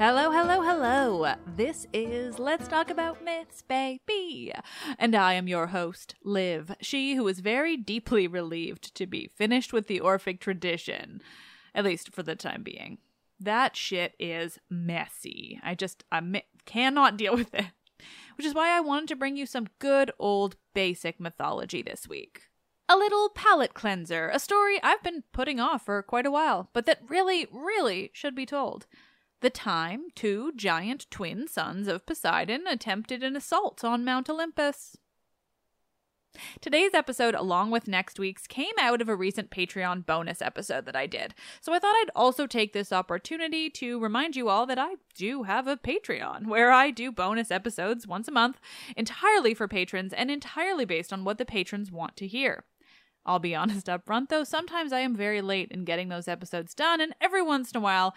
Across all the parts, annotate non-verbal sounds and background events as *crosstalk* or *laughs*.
Hello, hello, hello. This is Let's Talk About Myths, baby. And I am your host, Liv, she who is very deeply relieved to be finished with the Orphic tradition, at least for the time being. That shit is messy. I just I mi- cannot deal with it. Which is why I wanted to bring you some good old basic mythology this week. A little palate cleanser, a story I've been putting off for quite a while, but that really, really should be told the time two giant twin sons of Poseidon attempted an assault on Mount Olympus. Today's episode, along with next week's, came out of a recent Patreon bonus episode that I did. So I thought I'd also take this opportunity to remind you all that I do have a Patreon where I do bonus episodes once a month entirely for patrons and entirely based on what the patrons want to hear. I'll be honest up front though, sometimes I am very late in getting those episodes done, and every once in a while,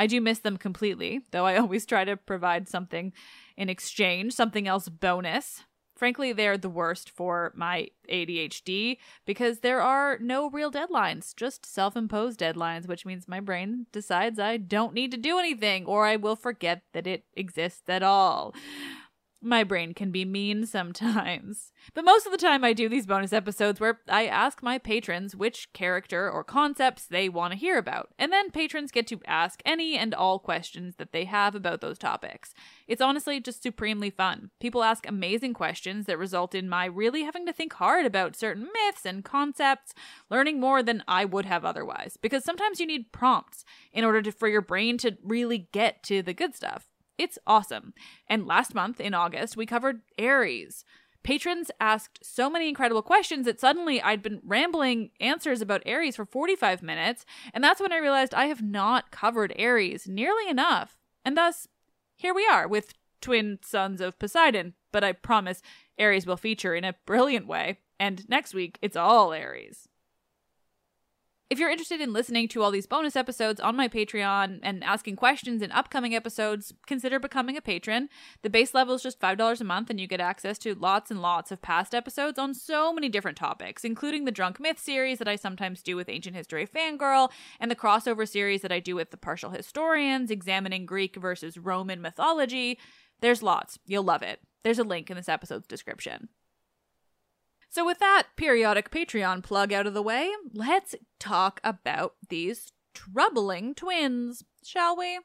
I do miss them completely, though I *laughs* always try to provide something in exchange, something else bonus Frankly, they're the worst for my ADHD because there are no real deadlines, just self imposed deadlines, which means my brain decides I don't need to do anything or I will forget that it exists at all. My brain can be mean *laughs* sometimes. But most of the time, I do these bonus episodes where I ask my patrons which character or concepts they want to hear about, and then patrons get to ask any and all questions that they have about those topics. It's honestly just supremely fun. People ask amazing questions that result in my really having to think hard about certain myths and concepts, learning more than I would have otherwise, because sometimes you need prompts in order to, for your brain to really get to the good stuff. It's awesome. And last month in August, we covered Ares. Patrons asked so many incredible questions that suddenly I'd been rambling answers about Ares for 45 minutes, and that's when I realized I have not covered Ares nearly enough. And thus, here we are with twin sons of Poseidon, but I promise Ares will feature in a brilliant way, and next week it's all Ares. If you're interested in listening to all these bonus episodes on my Patreon and asking questions in upcoming episodes, consider becoming a patron. The base level is just $5 a month, and you get access to lots and lots of past episodes on so many different topics, including the Drunk Myth series that I sometimes do with Ancient History Fangirl, and the crossover series that I do with the Partial Historians, examining Greek versus Roman mythology. There's lots. You'll love it. There's a link in this episode's description. So, with that periodic Patreon plug out of the way, let's talk about these troubling twins, shall we?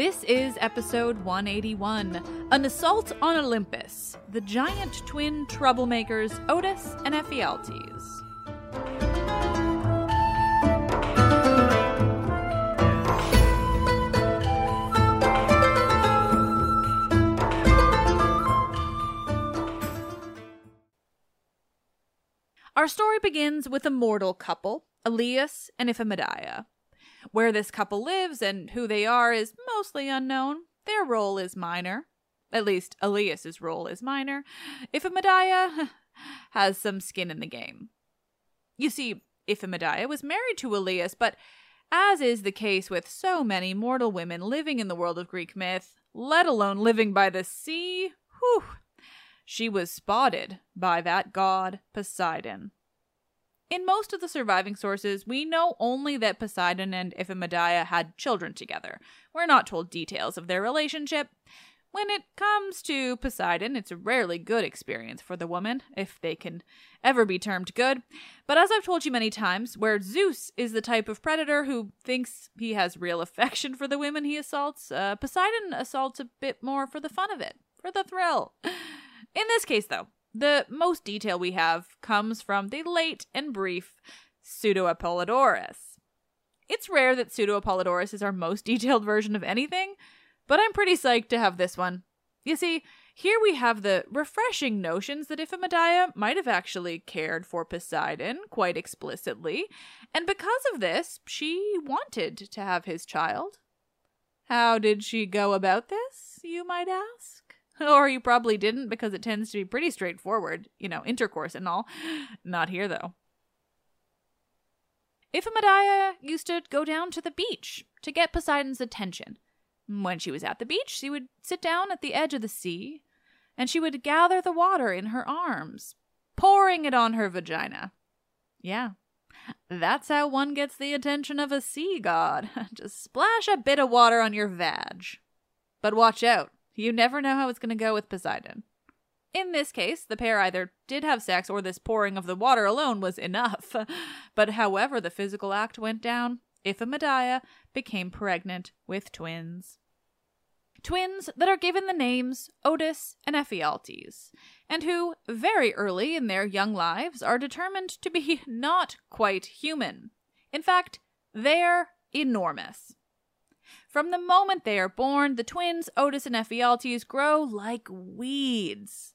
This is episode 181 An Assault on Olympus, the giant twin troublemakers Otus and Ephialtes. Our story begins with a mortal couple, Aloeus and Iphimedeia. Where this couple lives and who they are is mostly unknown. Their role is minor. At least, Aloeus's role is minor. if Iphimedeia *laughs* has some skin in the game. You see, if Iphimedeia was married to Aloeus, but as is the case with so many mortal women living in the world of Greek myth, let alone living by the sea, whew, she was spotted by that god Poseidon. In most of the surviving sources, we know only that Poseidon and Iphimedeia had children together. We're not told details of their relationship. When it comes to Poseidon, it's a rarely good experience for the woman, if they can ever be termed good. But as I've told you many times, where Zeus is the type of predator who thinks he has real *laughs* affection for the women he assaults, uh, Poseidon assaults a bit more for the fun of it, for the thrill. In this case, though, the most detail we have comes from the late and brief Pseudo Apollodorus. It's rare that Pseudo Apollodorus is our most detailed version of anything, but I'm pretty psyched to have this one. You see, here we have the refreshing notions that Iphimedeia might have actually cared for Poseidon quite explicitly, and because of this, she wanted to have his child. How did she go about this, you might ask? *laughs* or you probably didn't because it tends to be pretty straightforward, you know, intercourse and all. *gasps* Not here, though. Iphimedeia used to go down to the beach to get Poseidon's attention. When she was at the beach, she would sit down at the edge of the sea and she would gather the water in her arms, pouring it on her vagina. Yeah, that's how one gets the attention of a sea god. *laughs* Just splash a bit of water on your vag. But watch out. You never know how it's going to go with Poseidon. In this case, the pair either did have sex or this pouring of the water alone was enough. *laughs* but however the physical act went down, Iphimedeia became pregnant with twins. Twins that are given the names Otus and Ephialtes, and who, very early in their young lives, are determined to be *laughs* not quite human. In fact, they're enormous. From the moment they are born, the twins Otus and Ephialtes grow like weeds.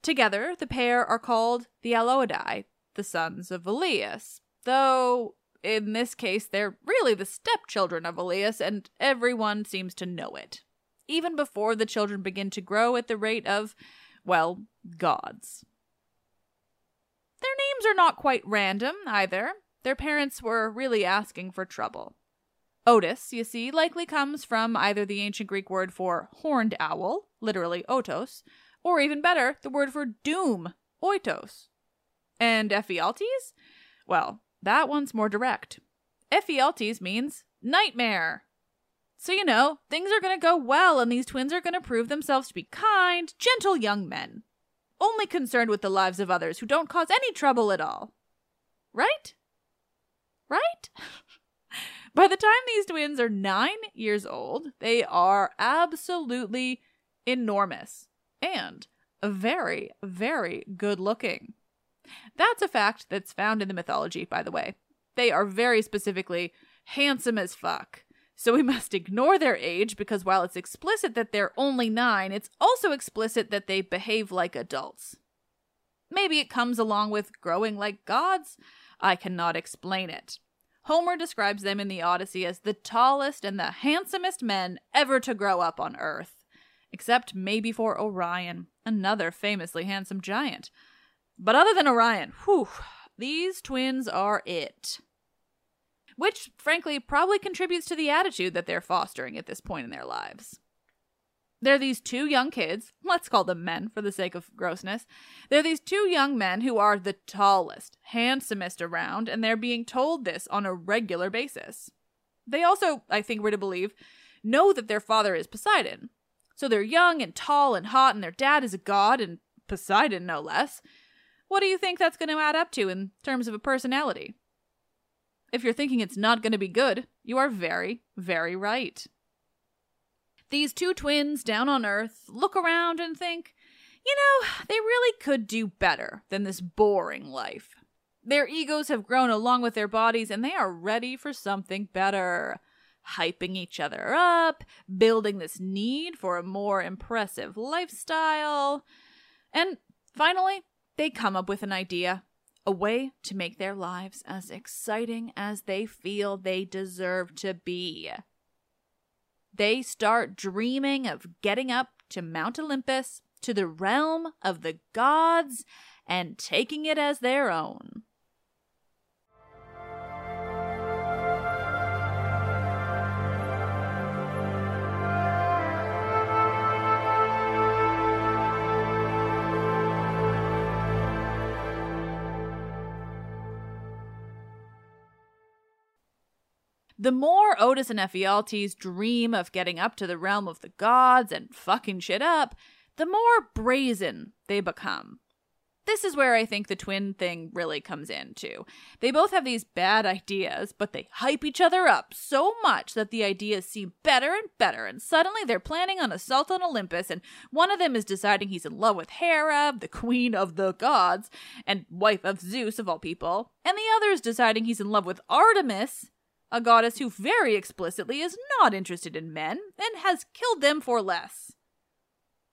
Together, the pair are called the Aloidae, the sons of Aloeus, though in this case they're really the stepchildren of Aloeus, and everyone seems to know it. Even before the children begin to grow at the rate of well, gods. Their names are not quite random either. Their parents were really asking for trouble. Otus, you see, likely comes from either the ancient Greek word for horned owl, literally otos, or even better, the word for doom, oitos. And Ephialtes? Well, that one's more direct. Ephialtes means nightmare. So, you know, things are going to go well, and these twins are going to prove themselves to be kind, gentle young men, only concerned with the lives of others who don't cause any trouble at all. Right? Right? By the time these twins are nine years old, they are absolutely enormous and very, very good looking. That's a fact that's found in the mythology, by the way. They are very specifically handsome as fuck. So we *laughs* must ignore their age because while it's explicit that they're only nine, it's also explicit that they behave like adults. Maybe it comes along with growing like gods? I cannot explain it. Homer describes them in the Odyssey as the tallest and the handsomest men ever to grow up on Earth, except maybe for Orion, another famously handsome giant. But other than Orion, whew, these twins are it. Which, frankly, probably contributes to the attitude that they're fostering at this point in their lives. They're these two young kids, let's call them men for the sake of grossness. They're these two young men who are the tallest, handsomest around, and they're being told this on a regular basis. They also, I think we're to believe, know that their father is Poseidon. So they're young and tall and hot, and their dad is a god, and Poseidon no less. What do you think that's going to add up to in terms of a personality? If you're thinking it's not going to be good, you are very, very right. These two twins down on Earth look around and think, you know, they really could do better than this boring life. Their egos have grown along with their bodies and they are ready for something better. Hyping each other up, building this need for a more impressive lifestyle. And finally, they come up with an idea a way to make their lives as exciting as they feel they deserve to be. They start dreaming of getting up to Mount Olympus, to the realm of the gods, and taking it as their own. The more Otus and Ephialtes dream of getting up to the realm of the gods and fucking shit up, the more brazen they become. This is where I think the twin thing really comes in, too. They both have these bad ideas, but they hype each other up so much that the ideas seem better and better, and suddenly they're planning an assault on Olympus, and one of them is deciding he's in love with Hera, the queen of the gods, and wife of Zeus, of all people, and the other is deciding he's in love with Artemis, a goddess who very explicitly is not interested in men and has killed them for less.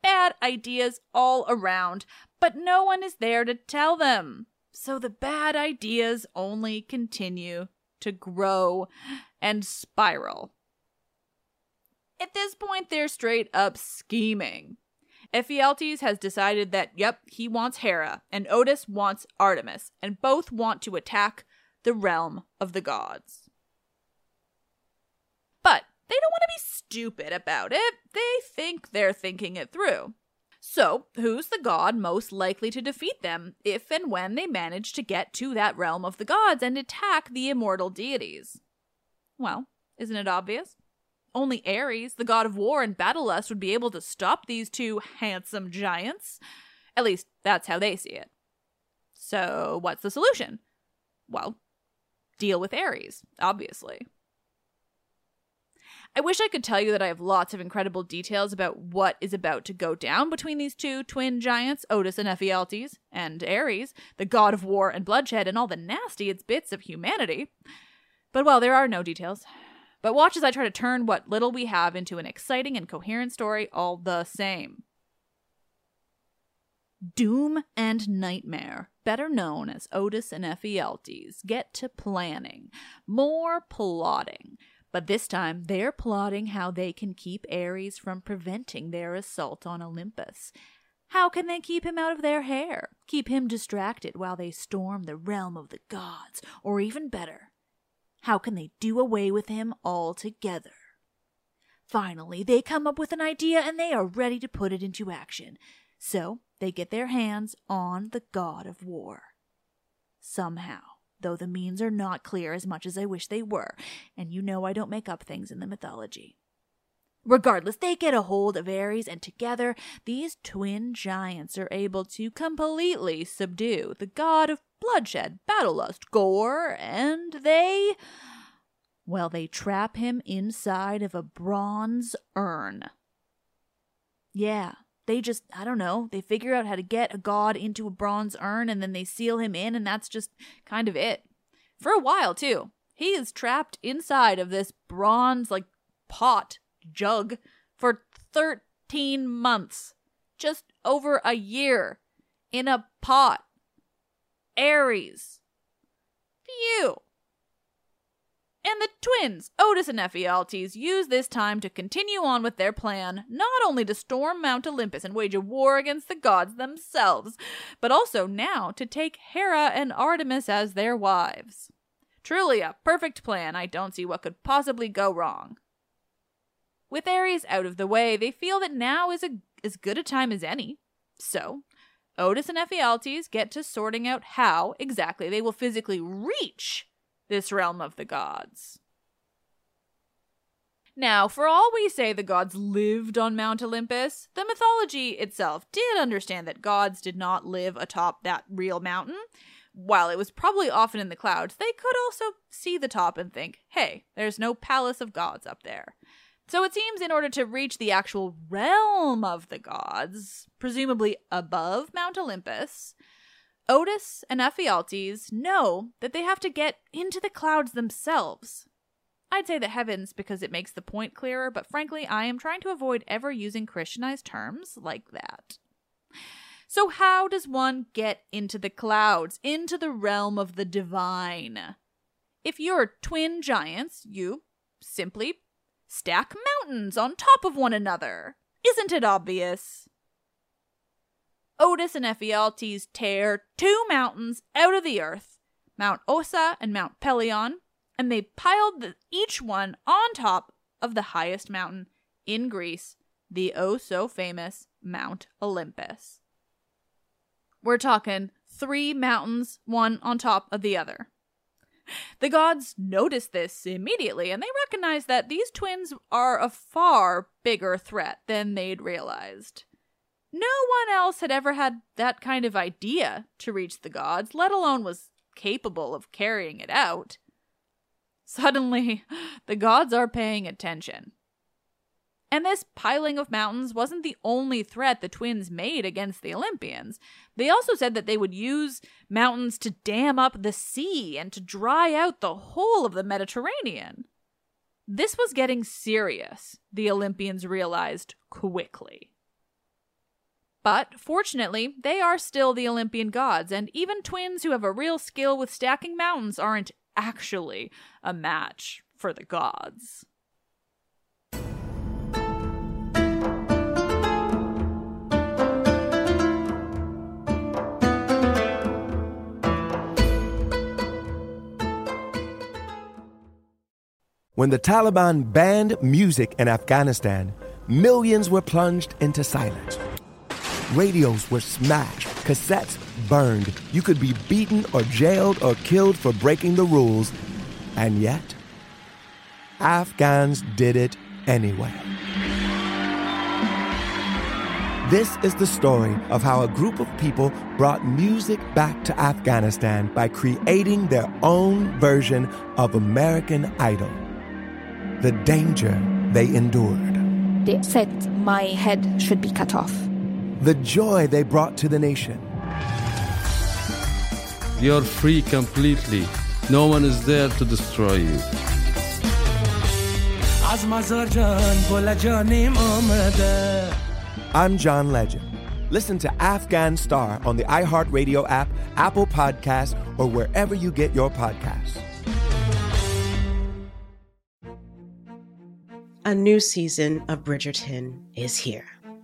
Bad ideas all around, but no one is there to tell them. So the bad ideas only continue to grow and spiral. At this point, they're straight up scheming. Ephialtes has decided that, yep, he wants Hera, and Otus wants Artemis, and both want to attack the realm of the gods. They don't want to be stupid about it. They think they're thinking it through. So, who's the god most likely to defeat them if and when they manage to get to that realm of the gods and attack the immortal deities? Well, isn't it obvious? Only Ares, the god of war and battle lust, would be able to stop these two handsome giants. At least, that's how they see it. So, what's the solution? Well, deal with Ares, obviously. I wish I could tell you that I have lots of incredible details about what is about to go down between these two twin giants, Otus and Ephialtes, and Ares, the god of war and bloodshed, and all the nastiest bits of humanity. But well, there are no details. But watch as I try to turn what little we have into an exciting and coherent story all the same. Doom and Nightmare, better known as Otus and Ephialtes, get to planning, more plotting, but this time they're plotting how they can keep Ares from preventing their assault on Olympus. How can they keep him out of their hair? Keep him distracted while they storm the realm of the gods? Or even better, how can they do away with him altogether? Finally, they come up with an idea and they are ready to put it into action. So they get their hands on the god of war. Somehow, though the means are not clear as much as I wish they were, and you know I don't make up things in the mythology. Regardless, they get a hold of Ares, and together these twin giants are able to completely subdue the god of bloodshed, battle lust, gore, and they. Well, they trap him inside of a bronze urn. Yeah, they just, I don't know, they figure out how to get a god into a bronze urn and then they seal him in, and that's just kind of it. For a while, too. He is trapped inside of this bronze, like, pot jug for 13 months. Just over a year. In a pot. Ares. Phew. And the twins, Otus and Ephialtes, use this time to continue on with their plan, not only to storm Mount Olympus and wage a war against the gods themselves, but also now to take Hera and Artemis as their wives. Truly a perfect plan. I don't see what could possibly go wrong. With Ares out of the way, they feel that now is a, as good a time as any. So, Otus and Ephialtes get to sorting out how exactly they will physically reach this realm of the gods. Now, for all we say the gods lived on Mount Olympus, the mythology itself did understand that gods did not live atop that real mountain. While it was probably often in the clouds, they could also see the top and think, hey, there's no palace of gods up there. So it seems in order to reach the actual realm of the gods, presumably above Mount Olympus, Otus and Ephialtes know that they have to get into the clouds themselves. I'd say the heavens because it makes the point clearer, but frankly, I am trying to avoid ever using Christianized terms like that. So, how does one get into the clouds, into the realm of the divine? If you're twin giants, you simply stack mountains on top of one another. Isn't it obvious? Otus and Ephialtes tear two mountains out of the earth, Mount Ossa and Mount Pelion, and they piled the, each one on top of the highest mountain in Greece, the oh so famous Mount Olympus. We're talking three mountains, one on top of the other. The gods notice this immediately, and they recognize that these twins are a far bigger threat than they'd realized. No one else had ever had that kind of idea to reach the gods, let alone was capable of carrying it out. Suddenly, *laughs* the gods are paying attention. And this piling of mountains wasn't the only threat the twins made against the Olympians. They also said that they would use mountains to dam up the sea and to dry out the whole of the Mediterranean. This was getting serious, the Olympians realized quickly. But fortunately, they are still the Olympian gods, and even twins who have a real skill with stacking mountains aren't actually a match for the gods. When the Taliban banned music in Afghanistan, millions were plunged into silence. Radios were smashed, cassettes burned. You could be beaten or jailed or killed for breaking the rules. And yet, Afghans did it anyway. This is the story of how a group of people brought music back to Afghanistan by creating their own version of American Idol. The danger they endured. They said my head should be cut off. The joy they brought to the nation. You're free completely. No one is there to destroy you. I'm John Legend. Listen to Afghan Star on the iHeartRadio app, Apple Podcasts, or wherever you get your podcasts. A new season of Bridgerton is here.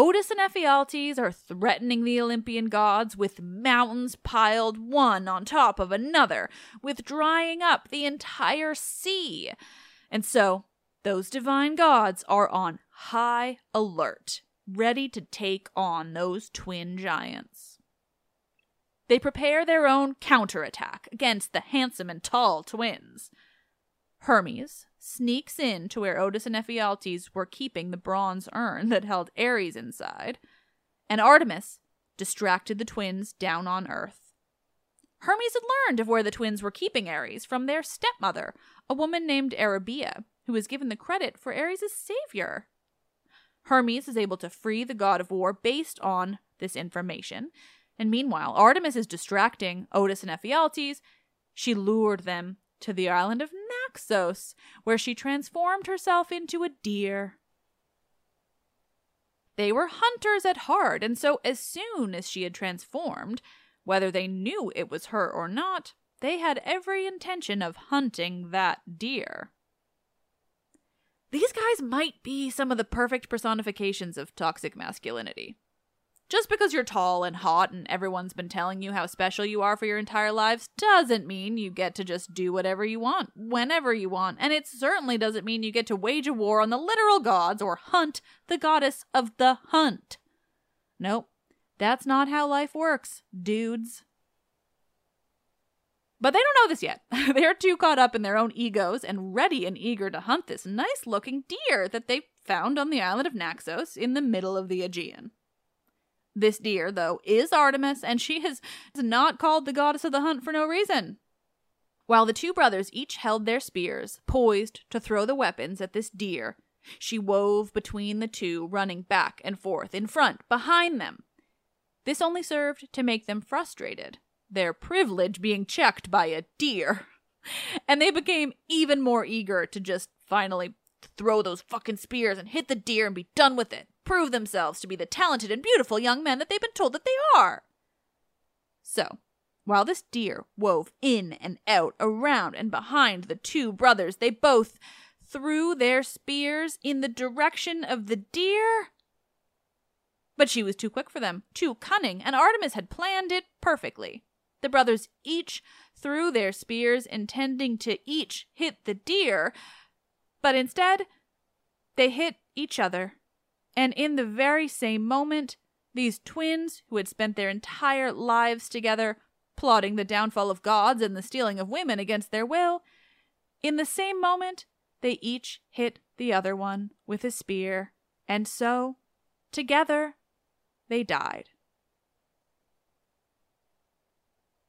Otus and Ephialtes are threatening the Olympian gods with mountains piled one on top of another, with drying up the entire sea. And so, those divine gods are on high alert, ready to take on those twin giants. They prepare their own counterattack against the handsome and tall twins. Hermes, sneaks in to where Otus and Ephialtes were keeping the bronze urn that held Ares inside, and Artemis distracted the twins down on Earth. Hermes had learned of where the twins were keeping Ares from their stepmother, a woman named Eriboea, who was given the credit for Ares' savior. Hermes is able to free the god of war based on this information, and meanwhile, Artemis is distracting Otus and Ephialtes. She lured them to the island of Naxos, where she transformed herself into a deer. They were hunters at heart, and so as soon as she had transformed, whether they knew it was her or not, they had every intention of hunting that deer. These guys might be some of the perfect personifications of toxic masculinity. Just because you're tall and hot and everyone's been telling you how special you are for your entire lives doesn't mean you get to just do whatever you want, whenever you want. And it certainly doesn't mean you get to wage a war on the literal gods or hunt the goddess of the hunt. Nope, that's not how life works, dudes. But they don't know this yet. *laughs* They're too caught up in their own egos and ready and eager to hunt this nice looking deer that they found on the island of Naxos in the middle of the Aegean. This deer, though, is Artemis, and she is not called the goddess of the hunt for no reason. While the two brothers each held their spears, poised to throw the weapons at this deer, she wove between the two, running back and forth, in front, behind them. This only served to make them frustrated, their privilege being checked by a deer. *laughs* And they became even more eager to just finally throw those fucking spears and hit the deer and be done with it prove themselves to be the talented and beautiful young men that they've been told that they are. So, while this deer wove in and out, around and behind the two brothers, they both threw their spears in the direction of the deer But she was too quick for them, too cunning, and Artemis had planned it perfectly. The brothers each threw their spears, intending to each hit the deer, but instead, they hit each other. And in the very same moment, these twins, who had spent their entire lives together, plotting the downfall of gods and the stealing of women against their will, in the same moment, they each hit the other one with a spear, and so, together, they died.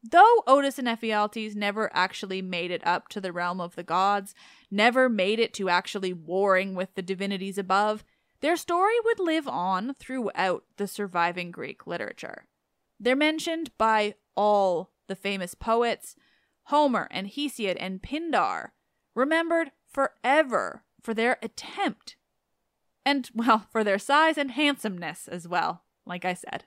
Though Otus and Ephialtes never actually made it up to the realm of the gods, never made it to actually warring with the divinities above, their story would live on throughout the surviving Greek literature. They're mentioned by all the famous poets, Homer and Hesiod and Pindar, remembered forever for their attempt. And, well, for their size and handsomeness as well like I said.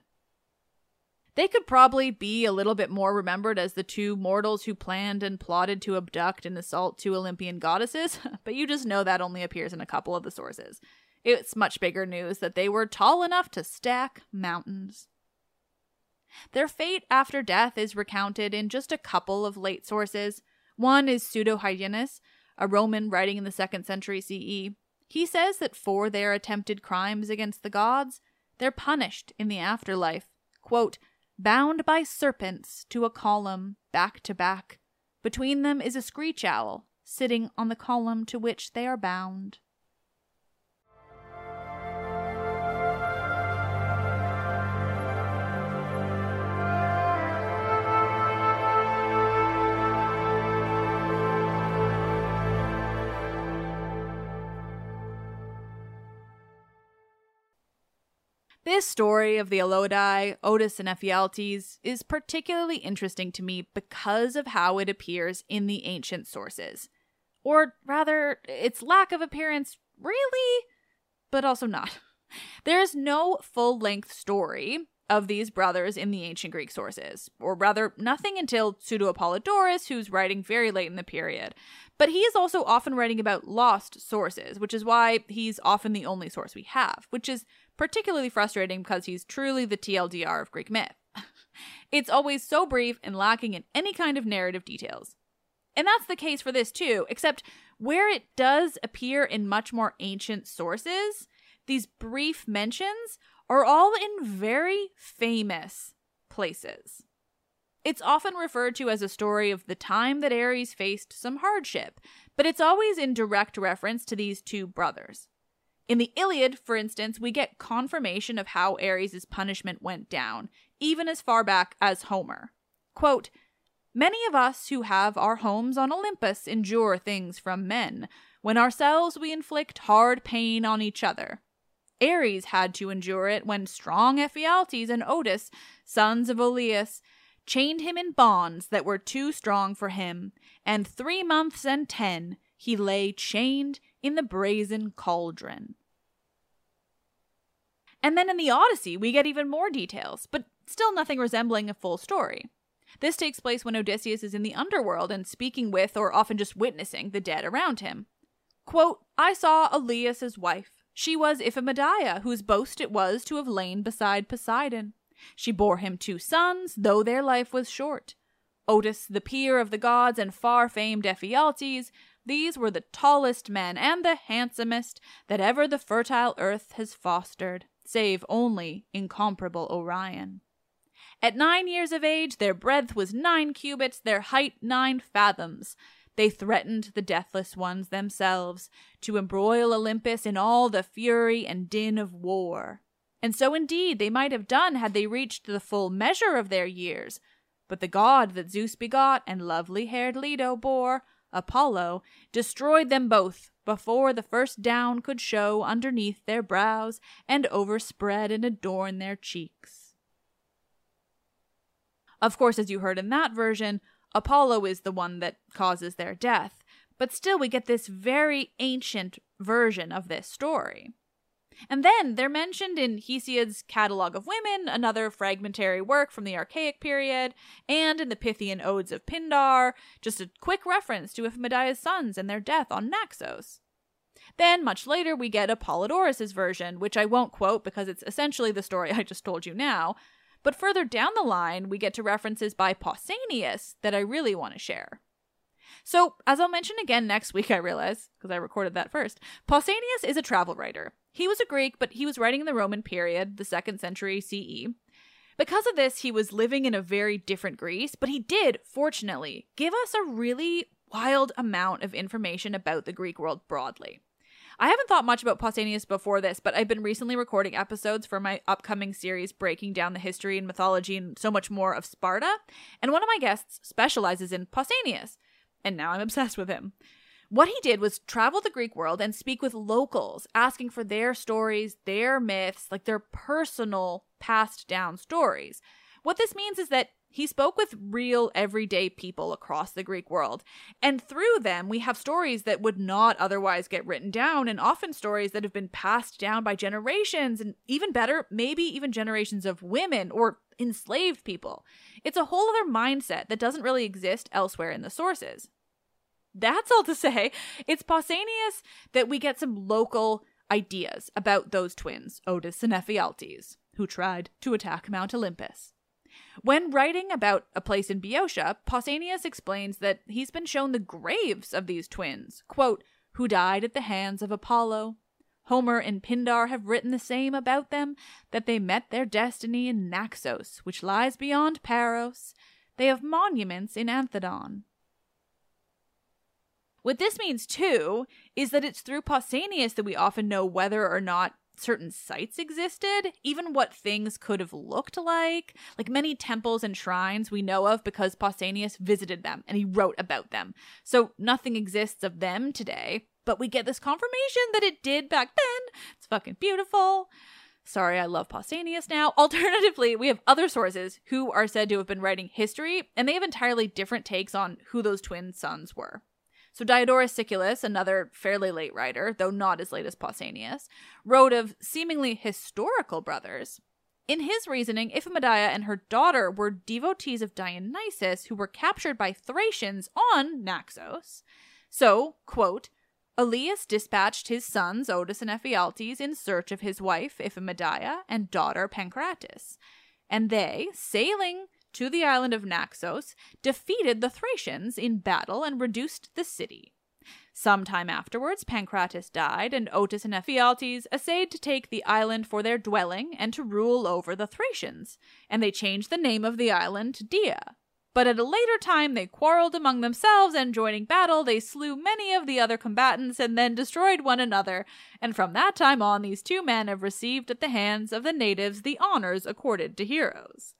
They could probably be a little bit more remembered as the two mortals who planned and plotted to abduct and assault two Olympian goddesses, *laughs* but you just know that only appears in a couple of the sources. It's much bigger news that they were tall enough to stack mountains. Their fate after death is recounted in just a couple of late sources. One is Pseudo Hyginus, a Roman writing in the 2nd century CE. He says that for their attempted crimes against the gods, they're punished in the afterlife, quote, bound by serpents to a column, back to back. Between them is a screech owl, sitting on the column to which they are bound. This story of the Aloidai, Otus, and Ephialtes is particularly interesting to me because of how it appears in the ancient sources. Or rather, its lack of appearance, really, but also not. *laughs* There is no full length story of these brothers in the ancient Greek sources, or rather, nothing until Pseudo Apollodorus, who's writing very late in the period. But he is also often writing about lost sources, which is why he's often the only source we have, which is particularly frustrating because he's truly the TLDR of Greek myth. *laughs* it's always so brief and lacking in any kind of narrative details. And that's the case for this too, except where it does appear in much more ancient sources, these brief mentions are all in very famous places. It's often referred to as a story of the time that Ares faced some hardship, but it's always in direct reference to these two brothers. In the Iliad, for instance, we get confirmation of how Ares' punishment went down, even as far back as Homer. Quote, Many of us who have our homes on Olympus endure things from men, when ourselves we inflict hard pain on each other. Ares had to endure it when strong Ephialtes and Otus, sons of Aloeus, chained him in bonds that were too strong for him, and three months and ten he lay chained in the brazen cauldron. And then in the Odyssey, we get even more details, but still nothing resembling a full story. This takes place when Odysseus is in the underworld and speaking with, or often just witnessing, the dead around him. Quote, I saw Aloeus' wife. She was Iphimedeia, whose boast it was to have lain beside Poseidon. She bore him two sons, though their life was short. Otus, the peer of the gods, and far famed Ephialtes, these were the tallest men and the handsomest that ever the fertile earth has fostered, save only incomparable Orion. At nine years of age, their breadth was nine cubits, their height nine fathoms. They threatened the deathless ones themselves to embroil Olympus in all the fury and din of war. And so indeed they might have done had they reached the full measure of their years. But the god that Zeus begot and lovely haired Leto bore Apollo, destroyed them both before the first down could show underneath their brows and overspread and adorn their cheeks. Of course, as you heard in that version, Apollo is the one that causes their death, but still we get this very ancient version of this story. And then they're mentioned in Hesiod's Catalogue of Women, another fragmentary work from the Archaic period, and in the Pythian Odes of Pindar, just a quick reference to Iphimedeia sons and their death on Naxos. Then, much later, we get Apollodorus' version, which I won't quote because it's essentially the story *laughs* I just told you now. But further down the line, we get to references by Pausanias that I really want to share. So, as I'll mention again next week, *laughs* I realize, because I recorded that first, Pausanias is a travel writer. He was a Greek, but he was writing in the Roman period, the second century CE. Because of this, he was living in a very different Greece, but he did, fortunately, give us a really wild amount of information about the Greek world broadly. I haven't thought much about Pausanias before this, but I've been recently recording episodes for my upcoming series breaking down the history and mythology and so much more of Sparta, and one of my guests specializes in Pausanias, and now I'm obsessed with him. What he did was travel the Greek world and speak with locals, asking for their stories, their myths, like their personal passed down stories. What this means is that he spoke with real everyday people across the Greek world, and through them, we have stories that would not otherwise get written down, and often stories that have been passed down by generations, and even better, maybe even generations of women or enslaved people. It's a whole other mindset that doesn't really exist elsewhere in the sources. That's all to say, it's Pausanias that we get some local ideas about those twins, Otus and Ephialtes, who tried to attack Mount Olympus. When writing about a place in Boeotia, Pausanias explains that he's been shown the graves of these twins, quote, who died at the hands of Apollo. Homer and Pindar have written the same about them, that they met their destiny in Naxos, which lies beyond Paros. They have monuments in Anthedon. What this means, too, is that it's through Pausanias that we often know whether or not certain sites existed, even what things could have looked like. Like many temples and shrines we know of because Pausanias visited them and he wrote about them. So nothing exists of them today, but we get this confirmation that it did back then. It's fucking beautiful. Sorry, I love Pausanias now. *laughs* Alternatively, we have other sources who are said to have been writing history, and they have entirely different takes on who those twin sons were. So Diodorus Siculus, another fairly late writer, though not as late as Pausanias, wrote of seemingly historical brothers. In his reasoning, Iphimedeia and her daughter were devotees of Dionysus who were captured by Thracians on Naxos. So, quote, Aloeus dispatched his sons Otus and Ephialtes in search of his wife Iphimedeia and daughter Pancratis, and they, sailing to the island of Naxos, defeated the Thracians in battle and reduced the city. Some time afterwards, Pancratis died, and Otus and Ephialtes essayed to take the island for their dwelling and to rule over the Thracians, and they changed the name of the island to Dia. But at a later time, they quarreled among themselves, and joining battle, they slew many of the other combatants and then destroyed one another. And from that time on, these two men have received at the hands of the natives the honors accorded to heroes.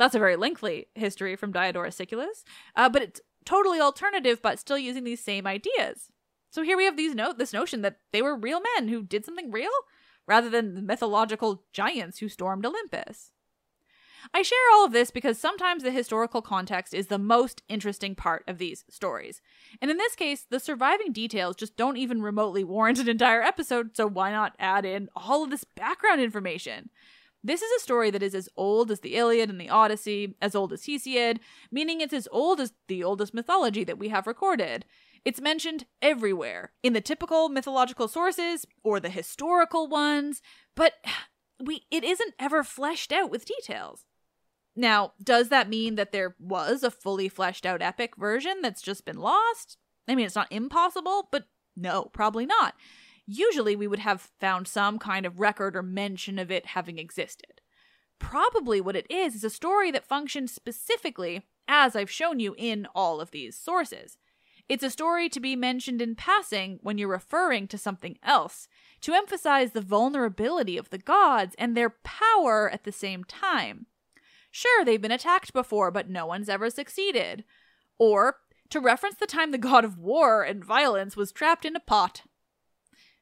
That's a very lengthy history from Diodorus Siculus, uh, but it's totally alternative, but still using these same ideas. So here we have these note this notion that they were real men who did something real, rather than the mythological giants who stormed Olympus. I share all of this because sometimes the historical context is the most interesting part of these stories. And in this case, the surviving details just don't even remotely warrant an entire episode, so why not add in all of this background information? This is a story that is as old as the Iliad and the Odyssey, as old as Hesiod, meaning it's as old as the oldest mythology that we have recorded. It's mentioned everywhere, in the typical mythological sources or the historical ones, but *sighs* we it isn't ever fleshed out with details. Now, does that mean that there was a fully fleshed out epic version that's just been lost? I mean, it's not impossible, but no, probably not usually we would have found some kind of record or mention of it having existed. Probably what it is is a story that functions specifically as I've shown you in all of these sources. It's a story to be mentioned in passing when you're referring to something else, to emphasize the vulnerability of the gods and their power at the same time. Sure, they've been attacked before, but no one's ever succeeded. Or to reference the time the god of war and violence was trapped in a pot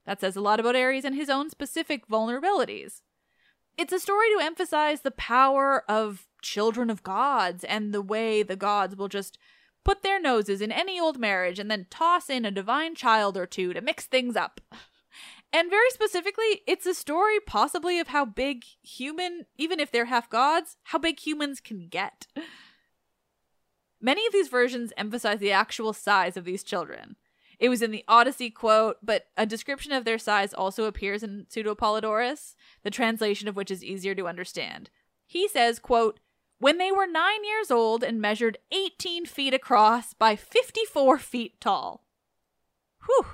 that says a lot about Ares and his own specific vulnerabilities. It's a story to emphasize the power of children of gods and the way the gods will just put their noses in any old marriage and then toss in a divine child or two to mix things up. *laughs* And very specifically, it's a story possibly of how big human, even if they're half gods, how big humans can get. *laughs* Many of these versions emphasize the actual size of these children. It was in the Odyssey quote, but a description of their size also appears in Pseudo Apollodorus, the translation of which is easier to understand. He says, quote, when they were nine years old and measured 18 feet across by 54 feet tall. Whew.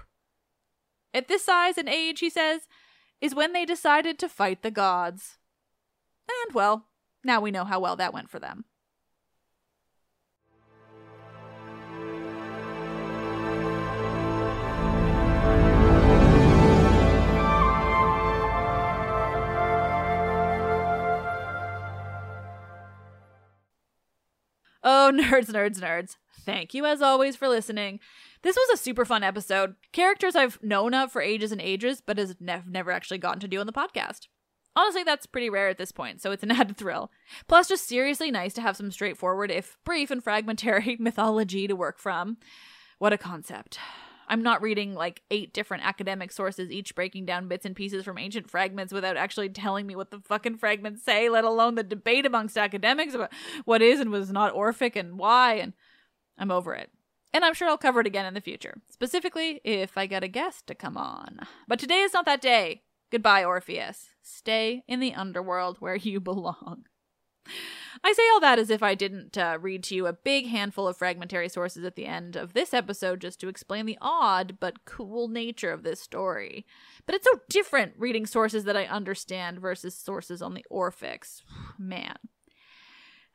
At this size and age, he says, is when they decided to fight the gods. And well, now we know how well that went for them. Oh, *laughs* nerds, nerds, nerds. Thank you as always for listening. This was a super fun episode. Characters I've known of for ages and ages, but has ne- never actually gotten to do on the podcast. Honestly, that's pretty rare at this point, so it's an *laughs* added thrill. Plus, just seriously nice to have some straightforward, if brief and fragmentary, *laughs* mythology to work from. What a concept. I'm not reading like eight different academic sources, each breaking down bits and pieces from ancient fragments without actually telling me what the fucking fragments say, let alone the debate amongst academics about what is and was not Orphic and why, and I'm over it. And I'm sure I'll cover it again in the future, specifically if I get a guest to come on. But today is not that day. Goodbye, Orpheus. Stay in the underworld where you *laughs* belong. I say all that as if I didn't uh, read to you a big handful of fragmentary sources at the end of this episode just to explain the odd but cool nature of this story. But it's so different reading sources that I understand versus sources on the Orphics. *sighs* Man.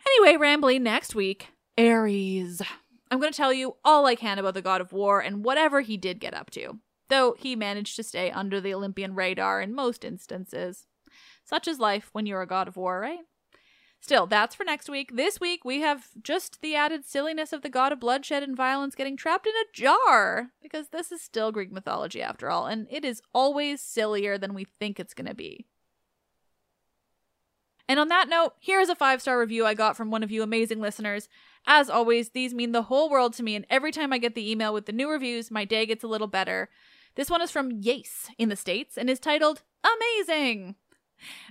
Anyway, rambling next week Ares. I'm going to tell you all I can about the god of war and whatever he did get up to, though he managed to stay under the Olympian radar in most instances. Such is life when you're a god of war, right? Still, that's for next week. This week, we have just the added silliness of the god of bloodshed and violence getting trapped in a jar, because this is still Greek mythology after all, and it is always sillier than we think it's going to be. And on that note, here is a five star review I got from one of you amazing listeners. As always, these mean the whole world to me, and every time I get the email with the new reviews, my day gets a little better. This one is from Yace in the States and is titled Amazing.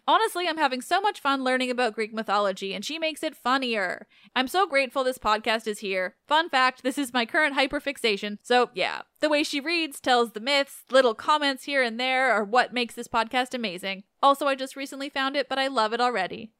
Honestly, I'm having so much fun learning about Greek mythology, and she makes it funnier. I'm so grateful this podcast is here. Fun fact this is my current hyperfixation, so yeah. The way she reads tells the myths, little comments here and there are what makes this podcast amazing. Also, I just recently found it, but I love it already.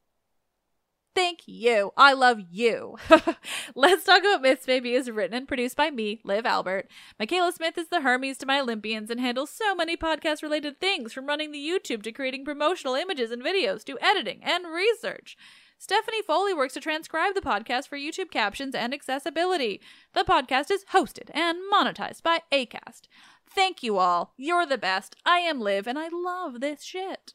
Thank you. I love you. *laughs* Let's Talk About Myths Baby is written and produced by me, Liv Albert. Michaela Smith is the Hermes to my Olympians and handles so many podcast related things from running the YouTube to creating promotional images and videos to editing and research. Stephanie Foley works to transcribe the podcast for YouTube captions and accessibility. The podcast is hosted and monetized by ACAST. Thank you all. You're the best. I am Liv and I love this shit.